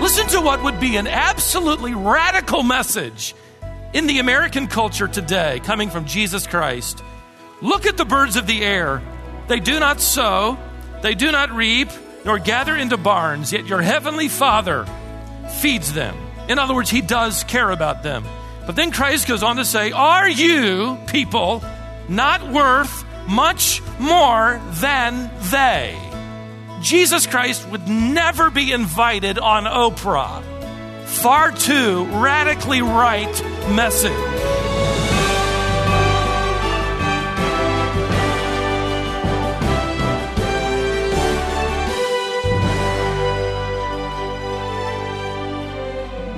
Listen to what would be an absolutely radical message in the American culture today coming from Jesus Christ. Look at the birds of the air. They do not sow, they do not reap, nor gather into barns, yet your heavenly Father feeds them. In other words, He does care about them. But then Christ goes on to say, Are you, people, not worth much more than they? Jesus Christ would never be invited on Oprah. Far too radically right message.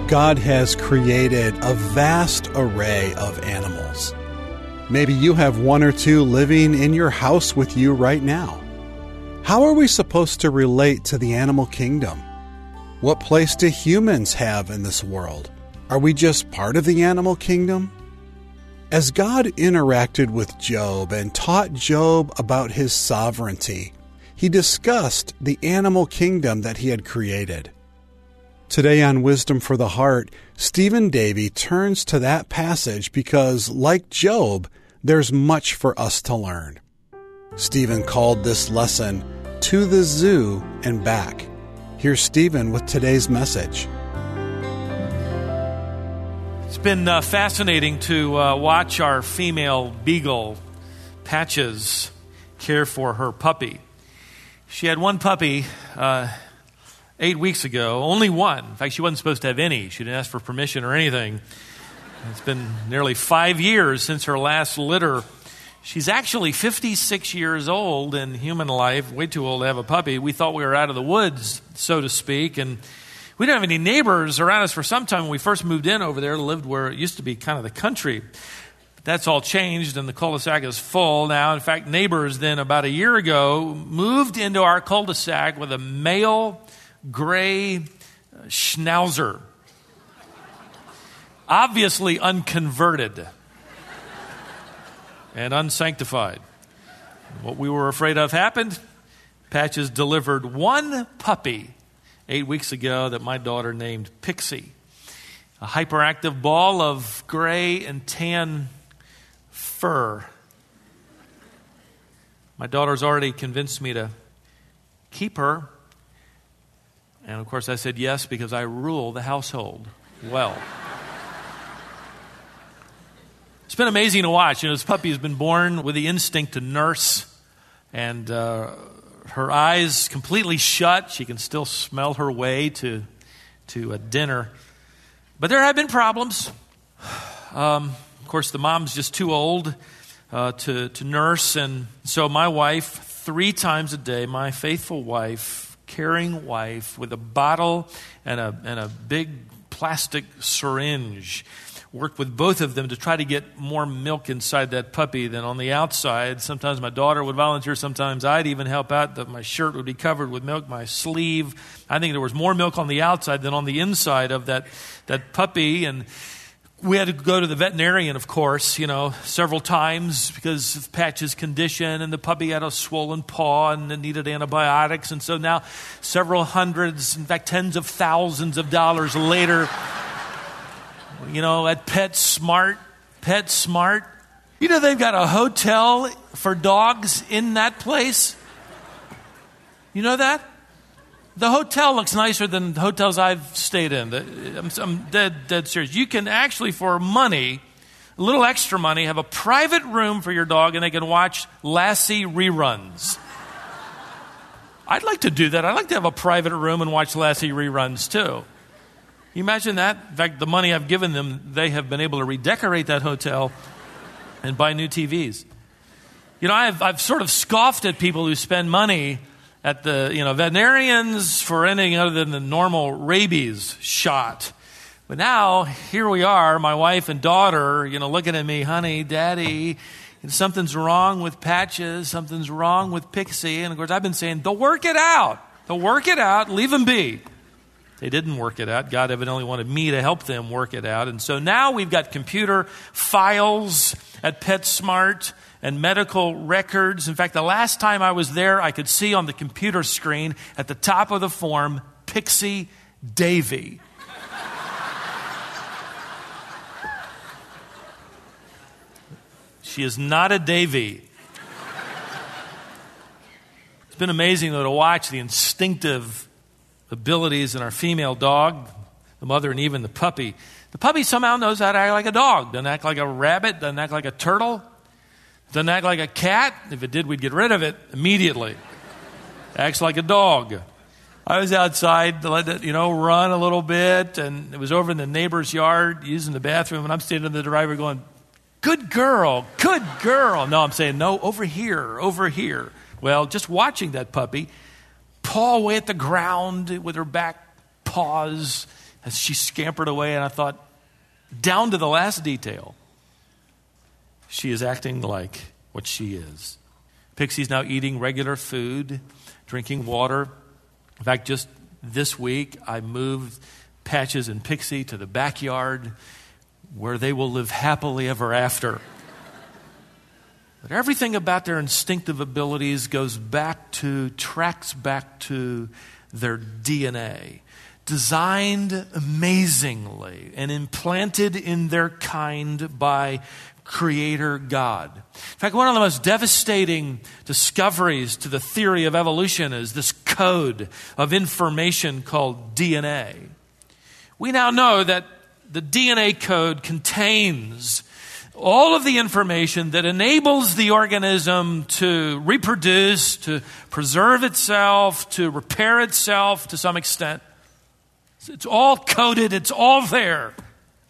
God has created a vast array of animals. Maybe you have one or two living in your house with you right now. How are we supposed to relate to the animal kingdom? What place do humans have in this world? Are we just part of the animal kingdom? As God interacted with Job and taught Job about his sovereignty, he discussed the animal kingdom that he had created. Today on Wisdom for the Heart, Stephen Davey turns to that passage because, like Job, there's much for us to learn. Stephen called this lesson To the Zoo and Back. Here's Stephen with today's message. It's been uh, fascinating to uh, watch our female beagle, Patches, care for her puppy. She had one puppy uh, eight weeks ago, only one. In fact, she wasn't supposed to have any. She didn't ask for permission or anything. It's been nearly five years since her last litter She's actually 56 years old in human life, way too old to have a puppy. We thought we were out of the woods, so to speak, and we didn't have any neighbors around us for some time when we first moved in over there, lived where it used to be kind of the country. That's all changed, and the cul-de-sac is full now. In fact, neighbors then about a year ago moved into our cul-de-sac with a male gray uh, schnauzer, obviously unconverted and unsanctified. What we were afraid of happened. Patches delivered one puppy eight weeks ago that my daughter named Pixie. A hyperactive ball of gray and tan fur. My daughter's already convinced me to keep her. And of course, I said yes because I rule the household well. It's been amazing to watch. You know, this puppy has been born with the instinct to nurse, and uh, her eyes completely shut. She can still smell her way to, to a dinner. But there have been problems. Um, of course, the mom's just too old uh, to, to nurse, and so my wife, three times a day, my faithful wife, caring wife, with a bottle and a, and a big plastic syringe worked with both of them to try to get more milk inside that puppy than on the outside. Sometimes my daughter would volunteer, sometimes I'd even help out. That my shirt would be covered with milk, my sleeve. I think there was more milk on the outside than on the inside of that, that puppy. And we had to go to the veterinarian, of course, you know, several times because of Patch's condition, and the puppy had a swollen paw and needed antibiotics. And so now, several hundreds, in fact, tens of thousands of dollars later, you know, at Pet Smart, Pet Smart. You know, they've got a hotel for dogs in that place. You know that? The hotel looks nicer than the hotels I've stayed in. I'm, I'm dead, dead serious. You can actually, for money, a little extra money, have a private room for your dog and they can watch Lassie reruns. I'd like to do that. I'd like to have a private room and watch Lassie reruns too you imagine that? In fact, the money I've given them, they have been able to redecorate that hotel and buy new TVs. You know, I've, I've sort of scoffed at people who spend money at the, you know, veterinarians for anything other than the normal rabies shot. But now, here we are, my wife and daughter, you know, looking at me, honey, daddy, something's wrong with patches, something's wrong with Pixie. And of course, I've been saying, they'll work it out. They'll work it out, leave them be. They didn't work it out. God evidently wanted me to help them work it out. And so now we've got computer files at PetSmart and medical records. In fact, the last time I was there, I could see on the computer screen at the top of the form Pixie Davey. she is not a Davey. It's been amazing, though, to watch the instinctive abilities in our female dog, the mother, and even the puppy. The puppy somehow knows how to act like a dog, doesn't act like a rabbit, doesn't act like a turtle. Doesn't act like a cat. If it did, we'd get rid of it immediately. Acts like a dog. I was outside let it, you know, run a little bit, and it was over in the neighbor's yard using the bathroom, and I'm standing in the driver going, Good girl, good girl. No, I'm saying, No, over here, over here. Well, just watching that puppy paw away at the ground with her back paws as she scampered away, and I thought, down to the last detail, she is acting like what she is. Pixie's now eating regular food, drinking water. In fact, just this week, I moved Patches and Pixie to the backyard where they will live happily ever after. But everything about their instinctive abilities goes back to, tracks back to their DNA designed amazingly and implanted in their kind by creator God. In fact, one of the most devastating discoveries to the theory of evolution is this code of information called DNA. We now know that the DNA code contains all of the information that enables the organism to reproduce, to preserve itself, to repair itself to some extent. It's all coded, it's all there.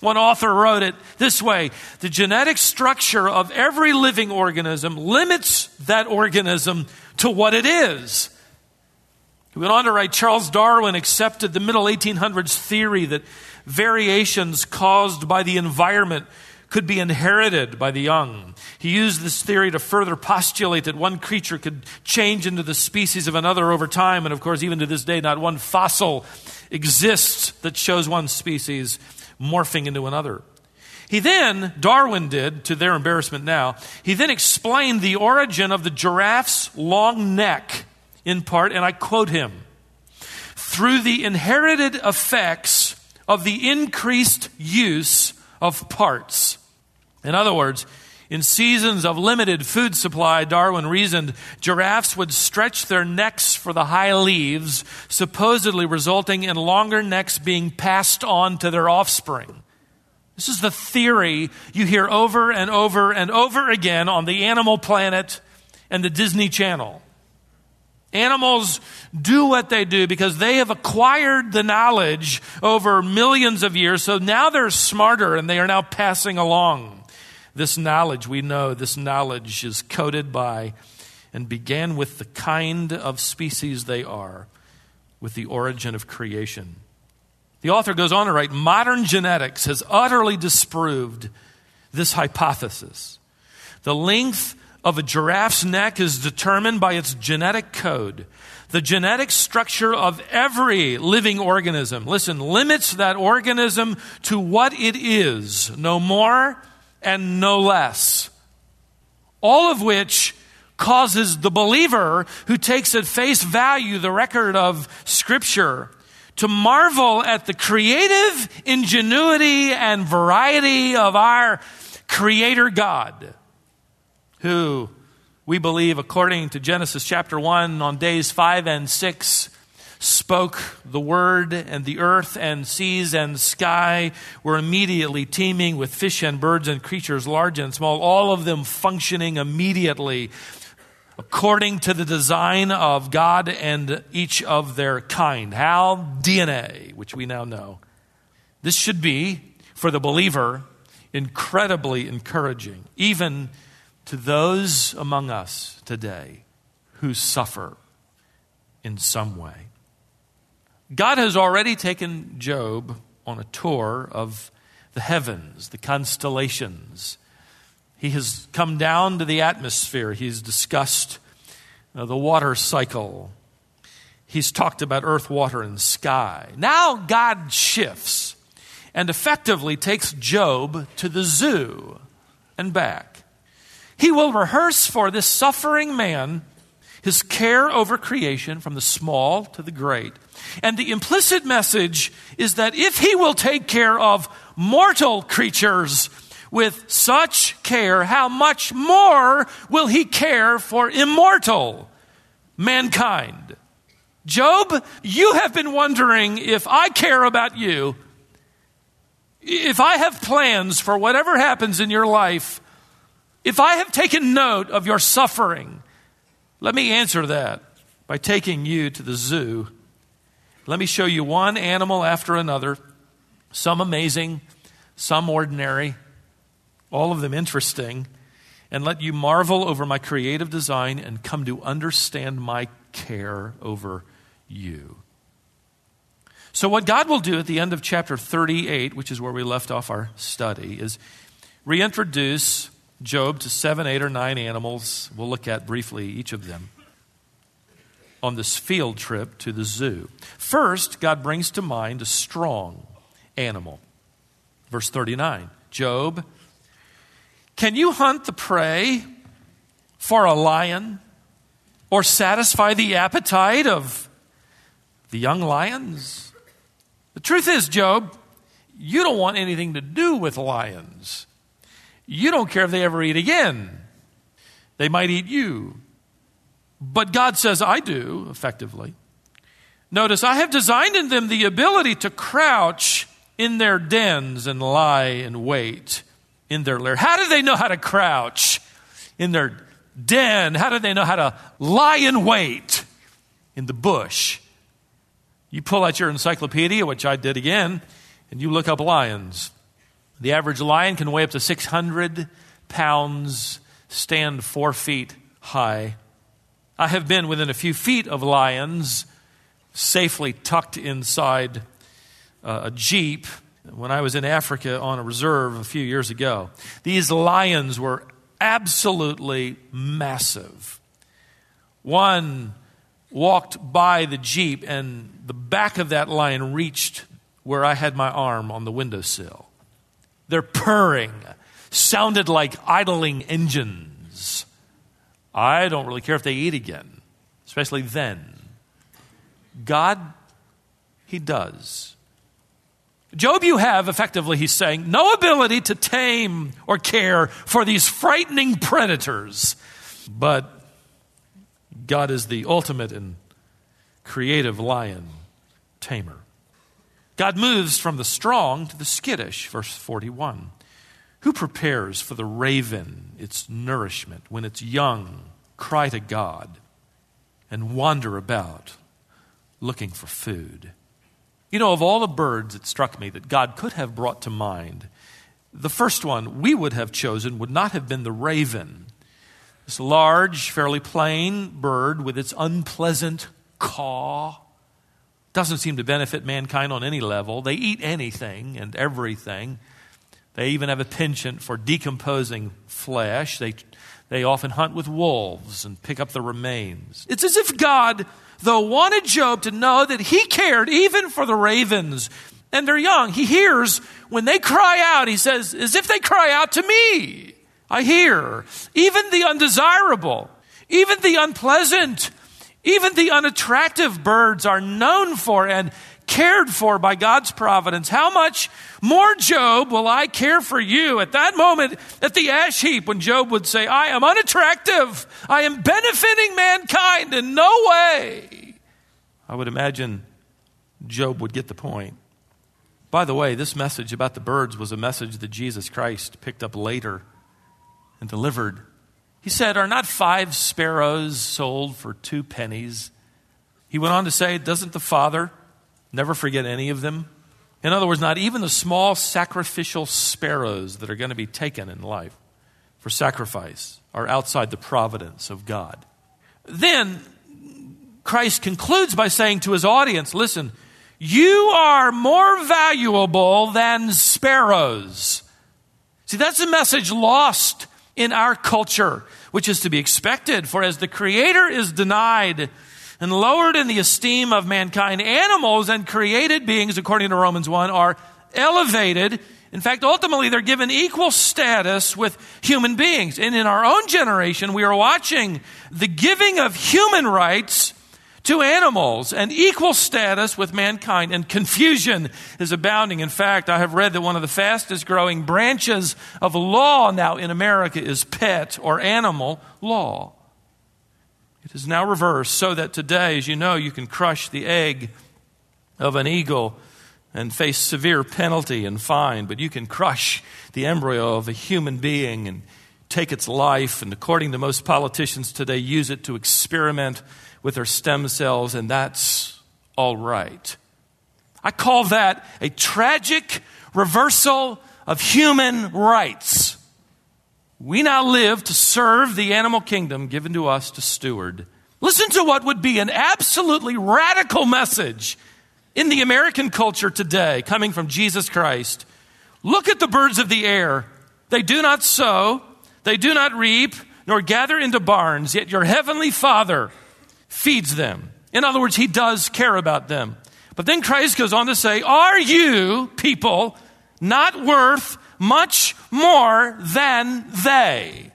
One author wrote it this way The genetic structure of every living organism limits that organism to what it is. He went on to write Charles Darwin accepted the middle 1800s theory that variations caused by the environment could be inherited by the young. He used this theory to further postulate that one creature could change into the species of another over time. And of course, even to this day, not one fossil exists that shows one species morphing into another. He then, Darwin did, to their embarrassment now, he then explained the origin of the giraffe's long neck in part, and I quote him through the inherited effects of the increased use of parts. In other words, in seasons of limited food supply, Darwin reasoned giraffes would stretch their necks for the high leaves, supposedly resulting in longer necks being passed on to their offspring. This is the theory you hear over and over and over again on the Animal Planet and the Disney Channel. Animals do what they do because they have acquired the knowledge over millions of years, so now they're smarter and they are now passing along. This knowledge, we know this knowledge is coded by and began with the kind of species they are, with the origin of creation. The author goes on to write modern genetics has utterly disproved this hypothesis. The length of a giraffe's neck is determined by its genetic code. The genetic structure of every living organism, listen, limits that organism to what it is, no more and no less. All of which causes the believer who takes at face value the record of Scripture to marvel at the creative ingenuity and variety of our Creator God, who we believe, according to Genesis chapter 1, on days 5 and 6, spoke the word, and the earth and seas and sky were immediately teeming with fish and birds and creatures large and small, all of them functioning immediately according to the design of God and each of their kind. How? DNA, which we now know. This should be, for the believer, incredibly encouraging, even to those among us today who suffer in some way. God has already taken Job on a tour of the heavens, the constellations. He has come down to the atmosphere. He's discussed uh, the water cycle. he's talked about earth, water, and sky. Now God shifts and effectively takes Job to the zoo and back. He will rehearse for this suffering man his care over creation from the small to the great. And the implicit message is that if he will take care of mortal creatures with such care, how much more will he care for immortal mankind? Job, you have been wondering if I care about you, if I have plans for whatever happens in your life, if I have taken note of your suffering, let me answer that by taking you to the zoo. Let me show you one animal after another, some amazing, some ordinary, all of them interesting, and let you marvel over my creative design and come to understand my care over you. So, what God will do at the end of chapter 38, which is where we left off our study, is reintroduce Job to seven, eight, or nine animals. We'll look at briefly each of them on this field trip to the zoo. First, God brings to mind a strong animal. Verse 39 Job, can you hunt the prey for a lion or satisfy the appetite of the young lions? The truth is, Job, you don't want anything to do with lions. You don't care if they ever eat again. They might eat you. But God says, I do, effectively. Notice, I have designed in them the ability to crouch in their dens and lie in wait in their lair. How do they know how to crouch in their den? How do they know how to lie in wait in the bush? You pull out your encyclopedia, which I did again, and you look up lions. The average lion can weigh up to 600 pounds, stand four feet high. I have been within a few feet of lions, safely tucked inside uh, a jeep when I was in Africa on a reserve a few years ago. These lions were absolutely massive. One walked by the jeep, and the back of that lion reached where I had my arm on the windowsill. Their purring sounded like idling engines. I don't really care if they eat again, especially then. God, He does. Job, you have effectively, he's saying, no ability to tame or care for these frightening predators, but God is the ultimate and creative lion tamer. God moves from the strong to the skittish, verse 41. Who prepares for the raven its nourishment when its young cry to God and wander about looking for food? You know, of all the birds, it struck me that God could have brought to mind, the first one we would have chosen would not have been the raven. This large, fairly plain bird with its unpleasant caw doesn't seem to benefit mankind on any level. They eat anything and everything. They even have a penchant for decomposing flesh. They, they often hunt with wolves and pick up the remains. It's as if God, though, wanted Job to know that he cared even for the ravens and their young. He hears when they cry out, he says, as if they cry out to me. I hear. Even the undesirable, even the unpleasant, even the unattractive birds are known for and cared for by God's providence. How much more, Job, will I care for you? At that moment, at the ash heap, when Job would say, I am unattractive, I am benefiting mankind in no way, I would imagine Job would get the point. By the way, this message about the birds was a message that Jesus Christ picked up later and delivered he said, Are not five sparrows sold for two pennies? He went on to say, Doesn't the Father never forget any of them? In other words, not even the small sacrificial sparrows that are going to be taken in life for sacrifice are outside the providence of God. Then Christ concludes by saying to his audience, Listen, you are more valuable than sparrows. See, that's a message lost in our culture, which is to be expected. For as the Creator is denied and lowered in the esteem of mankind. Animals and created beings, according to Romans 1, are elevated. In fact, ultimately, they're given equal status with human beings. And in our own generation, we are watching the giving of human rights to animals and equal status with mankind. And confusion is abounding. In fact, I have read that one of the fastest growing branches of law now in America is pet or animal law. It is now reversed so that today, as you know, you can crush the egg of an eagle and face severe penalty and fine, but you can crush the embryo of a human being and take its life, and according to most politicians today, use it to experiment with their stem cells, and that's all right. I call that a tragic reversal of human rights. We now live to serve the animal kingdom given to us to steward. Listen to what would be an absolutely radical message in the American culture today coming from Jesus Christ. Look at the birds of the air. They do not sow, they do not reap, nor gather into barns, yet your heavenly Father feeds them. In other words, He does care about them. But then Christ goes on to say, Are you, people, not worth much more than they.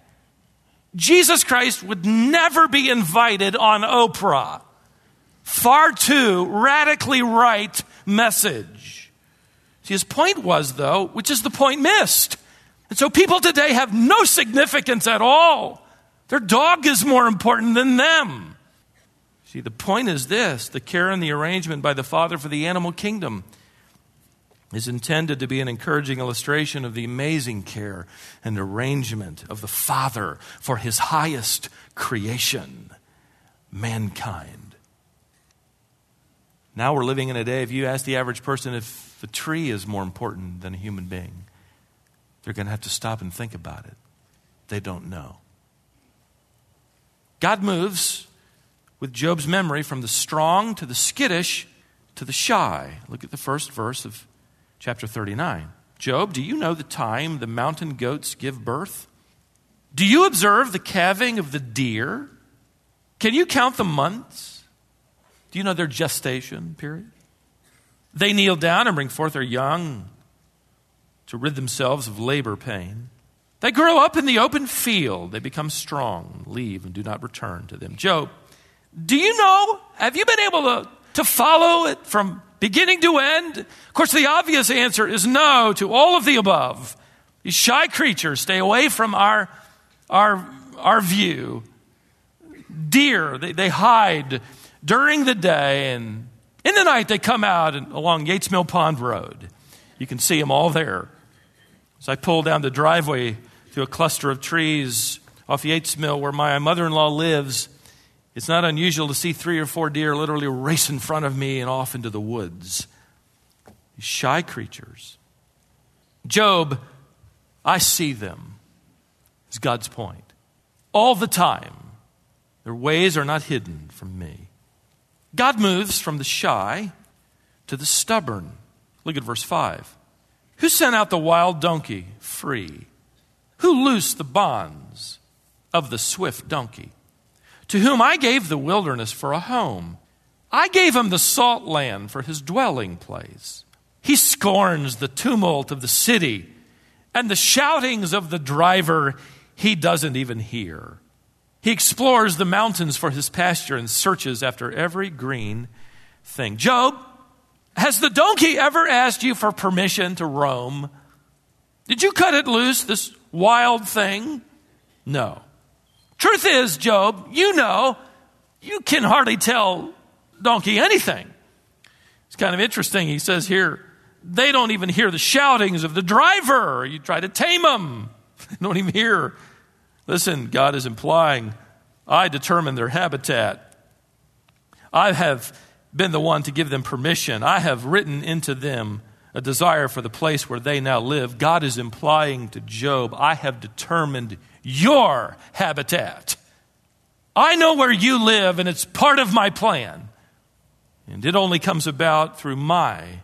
Jesus Christ would never be invited on Oprah. Far too radically right message. See, his point was, though, which is the point missed. And so people today have no significance at all. Their dog is more important than them. See, the point is this the care and the arrangement by the Father for the animal kingdom is intended to be an encouraging illustration of the amazing care and arrangement of the Father for his highest creation, mankind. Now we're living in a day, if you ask the average person if a tree is more important than a human being, they're going to have to stop and think about it. They don't know. God moves with Job's memory from the strong to the skittish to the shy. Look at the first verse of chapter 39. Job, do you know the time the mountain goats give birth? Do you observe the calving of the deer? Can you count the months? Do you know their gestation period? They kneel down and bring forth their young to rid themselves of labor pain. They grow up in the open field. They become strong, leave, and do not return to them. Job, do you know? Have you been able to, to follow it from beginning to end? Of course, the obvious answer is no to all of the above. These shy creatures stay away from our, our, our view. Deer, they, they hide during the day, and in the night they come out and, along Yates Mill Pond Road. You can see them all there. As I pull down the driveway through a cluster of trees off Yates Mill where my mother in law lives, it's not unusual to see three or four deer literally race in front of me and off into the woods. Shy creatures. Job, I see them, is God's point. All the time. Their ways are not hidden from me. God moves from the shy to the stubborn. Look at verse 5. Who sent out the wild donkey free? Who loosed the bonds of the swift donkey? To whom I gave the wilderness for a home. I gave him the salt land for his dwelling place. He scorns the tumult of the city and the shoutings of the driver he doesn't even hear. He explores the mountains for his pasture and searches after every green thing. Job, has the donkey ever asked you for permission to roam? Did you cut it loose, this wild thing? No. Truth is, Job, you know, you can hardly tell donkey anything. It's kind of interesting. He says here, they don't even hear the shoutings of the driver. You try to tame them, they don't even hear. Listen, God is implying, I determine their habitat. I have been the one to give them permission. I have written into them a desire for the place where they now live. God is implying to Job, I have determined your habitat. I know where you live, and it's part of my plan. And it only comes about through my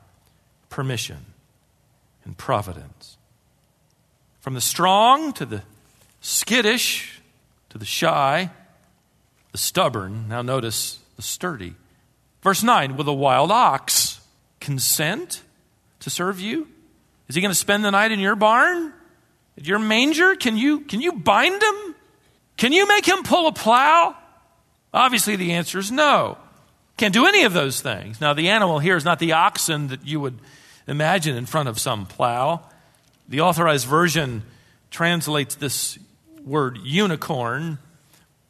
permission and providence. From the strong to the skittish to the shy, the stubborn. Now, notice the sturdy. Verse 9, will a wild ox consent to serve you? Is he going to spend the night in your barn? Your manger? Can you, can you bind him? Can you make him pull a plow? Obviously, the answer is no. Can't do any of those things. Now, the animal here is not the oxen that you would imagine in front of some plow. The authorized version translates this word unicorn,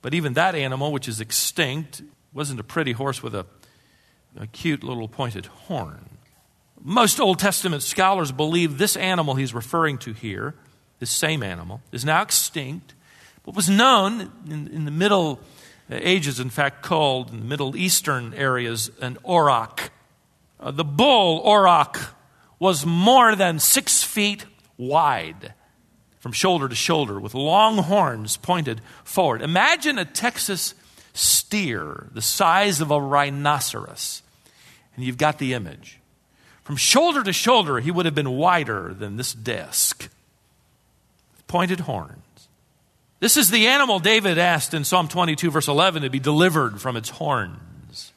but even that animal, which is extinct, wasn't a pretty horse with a, a cute little pointed horn. Most Old Testament scholars believe this animal he's referring to here, this same animal, is now extinct, but was known in, in the Middle Ages, in fact, called in the Middle Eastern areas an auroch. Uh, the bull auroch was more than six feet wide from shoulder to shoulder with long horns pointed forward. Imagine a Texas steer the size of a rhinoceros, and you've got the image. From shoulder to shoulder, he would have been wider than this desk. Pointed horns. This is the animal David asked in Psalm 22, verse 11, to be delivered from its horns,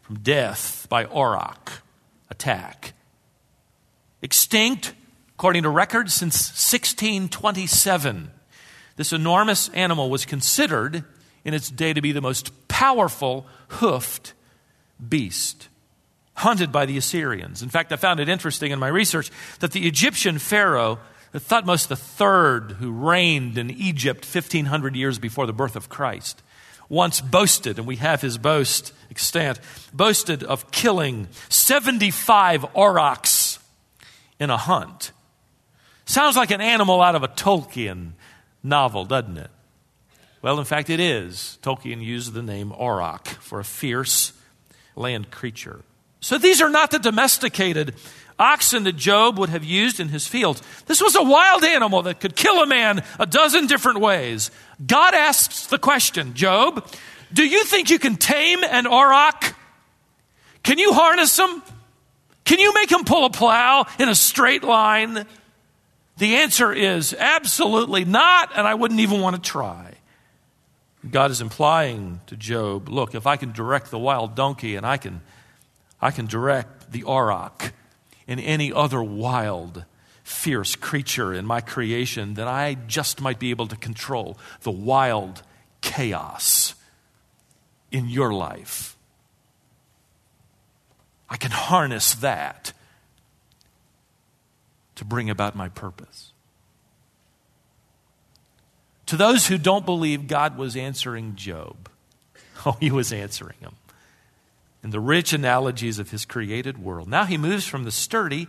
from death by auroch attack. Extinct, according to records, since 1627. This enormous animal was considered in its day to be the most powerful hoofed beast hunted by the Assyrians. In fact, I found it interesting in my research that the Egyptian Pharaoh, Thutmose III, who reigned in Egypt 1,500 years before the birth of Christ, once boasted, and we have his boast extant, boasted of killing 75 aurochs in a hunt. Sounds like an animal out of a Tolkien novel, doesn't it? Well, in fact, it is. Tolkien used the name auroch for a fierce land creature. So these are not the domesticated oxen that Job would have used in his fields. This was a wild animal that could kill a man a dozen different ways. God asks the question Job, do you think you can tame an auroch? Can you harness him? Can you make him pull a plow in a straight line? The answer is absolutely not, and I wouldn't even want to try. God is implying to Job, look, if I can direct the wild donkey and I can I can direct the auroch and any other wild, fierce creature in my creation, that I just might be able to control the wild chaos in your life. I can harness that to bring about my purpose. To those who don't believe God was answering Job, oh, he was answering him and the rich analogies of his created world. Now he moves from the sturdy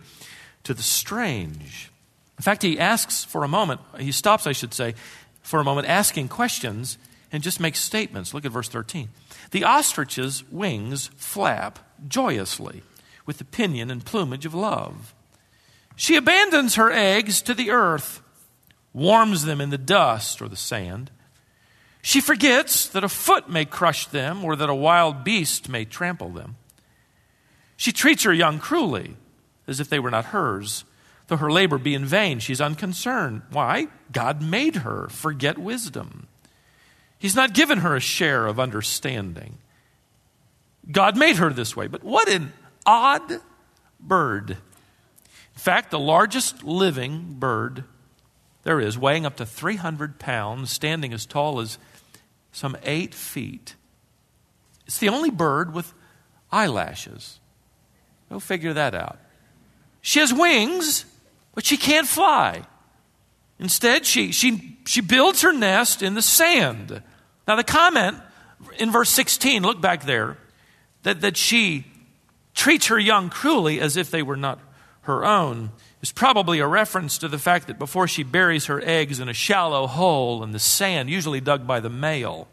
to the strange. In fact, he asks for a moment, he stops, I should say, for a moment, asking questions and just makes statements. Look at verse 13. The ostrich's wings flap joyously with the pinion and plumage of love. She abandons her eggs to the earth, warms them in the dust or the sand she forgets that a foot may crush them or that a wild beast may trample them. She treats her young cruelly, as if they were not hers. Though her labor be in vain, she's unconcerned. Why? God made her forget wisdom. He's not given her a share of understanding. God made her this way, but what an odd bird. In fact, the largest living bird there is, weighing up to 300 pounds, standing as tall as some eight feet. It's the only bird with eyelashes. Go figure that out. She has wings, but she can't fly. Instead, she, she, she builds her nest in the sand. Now, the comment in verse 16, look back there, that, that she treats her young cruelly as if they were not her own, is probably a reference to the fact that before she buries her eggs in a shallow hole in the sand, usually dug by the male,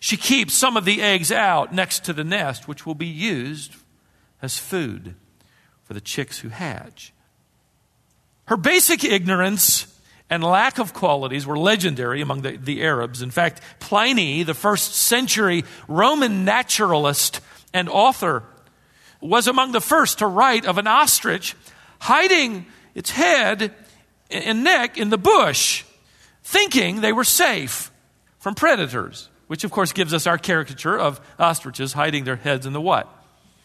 she keeps some of the eggs out next to the nest, which will be used as food for the chicks who hatch. Her basic ignorance and lack of qualities were legendary among the, the Arabs. In fact, Pliny, the first century Roman naturalist and author, was among the first to write of an ostrich hiding its head and neck in the bush, thinking they were safe from predators. which of course gives us our caricature of ostriches hiding their heads in the what?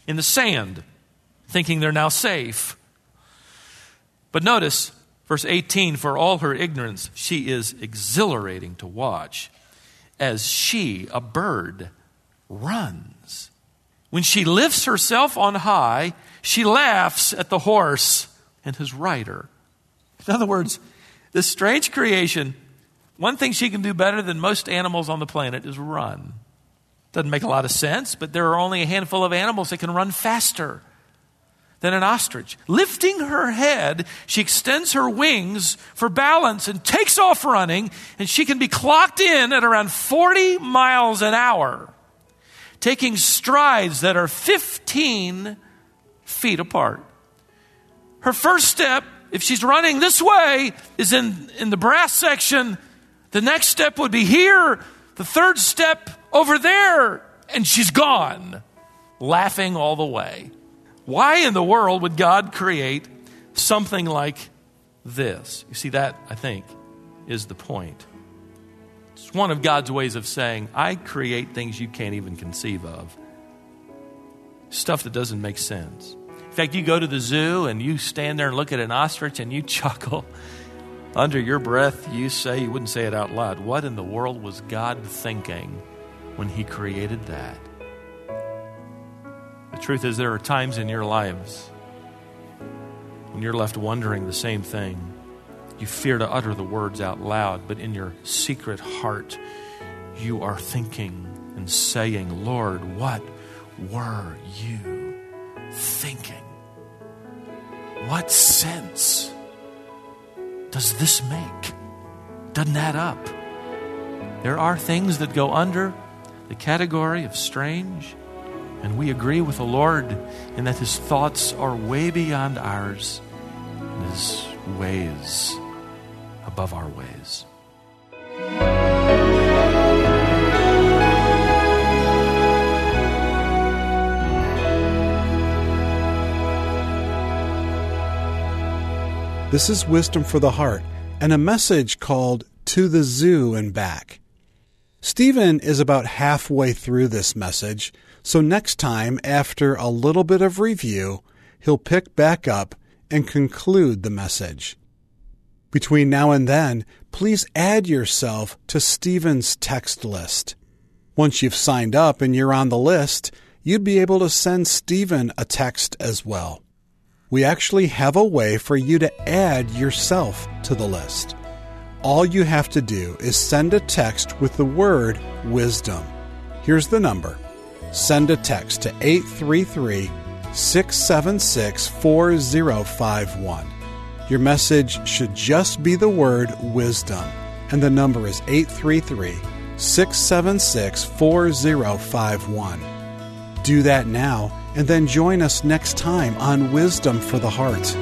In the sand, thinking they're now safe. But notice, verse 18 for all her ignorance, she is exhilarating to watch as she, a bird, runs. When she lifts herself on high, she laughs at the horse and his rider. In other words, this strange creation, one thing she can do better than most animals on the planet is run. Doesn't make a lot of sense, but there are only a handful of animals that can run faster than an ostrich. Lifting her head, she extends her wings for balance and takes off running, and she can be clocked in at around 40 miles an hour, taking strides that are 15 feet apart. Her first step, if she's running this way, is in, in the brass section. The next step would be here. The third step over there. And she's gone, laughing all the way. Why in the world would God create something like this? You see, that, I think, is the point. It's one of God's ways of saying, I create things you can't even conceive of. Stuff that doesn't make sense. In fact, you go to the zoo and you stand there and look at an ostrich and you chuckle. Under your breath, you say, you wouldn't say it out loud, what in the world was God thinking when He created that? The truth is, there are times in your lives when you're left wondering the same thing. You fear to utter the words out loud, but in your secret heart, you are thinking and saying, Lord, what were you thinking? What sense does this make? Doesn't add up. There are things that go under the category of strange and we agree with the Lord in that His thoughts are way beyond ours, and His ways above our ways. This is Wisdom for the Heart and a message called To the Zoo and Back. Stephen is about halfway through this message so next time, after a little bit of review, he'll pick back up and conclude the message. Between now and then, please add yourself to Stephen's text list. Once you've signed up and you're on the list, you'd be able to send Stephen a text as well. We actually have a way for you to add yourself to the list. All you have to do is send a text with the word wisdom. Here's the number send a text to 833 676 4051. Your message should just be the word wisdom, and the number is 833 676 4051. Do that now, and then join us next time on Wisdom for the Heart.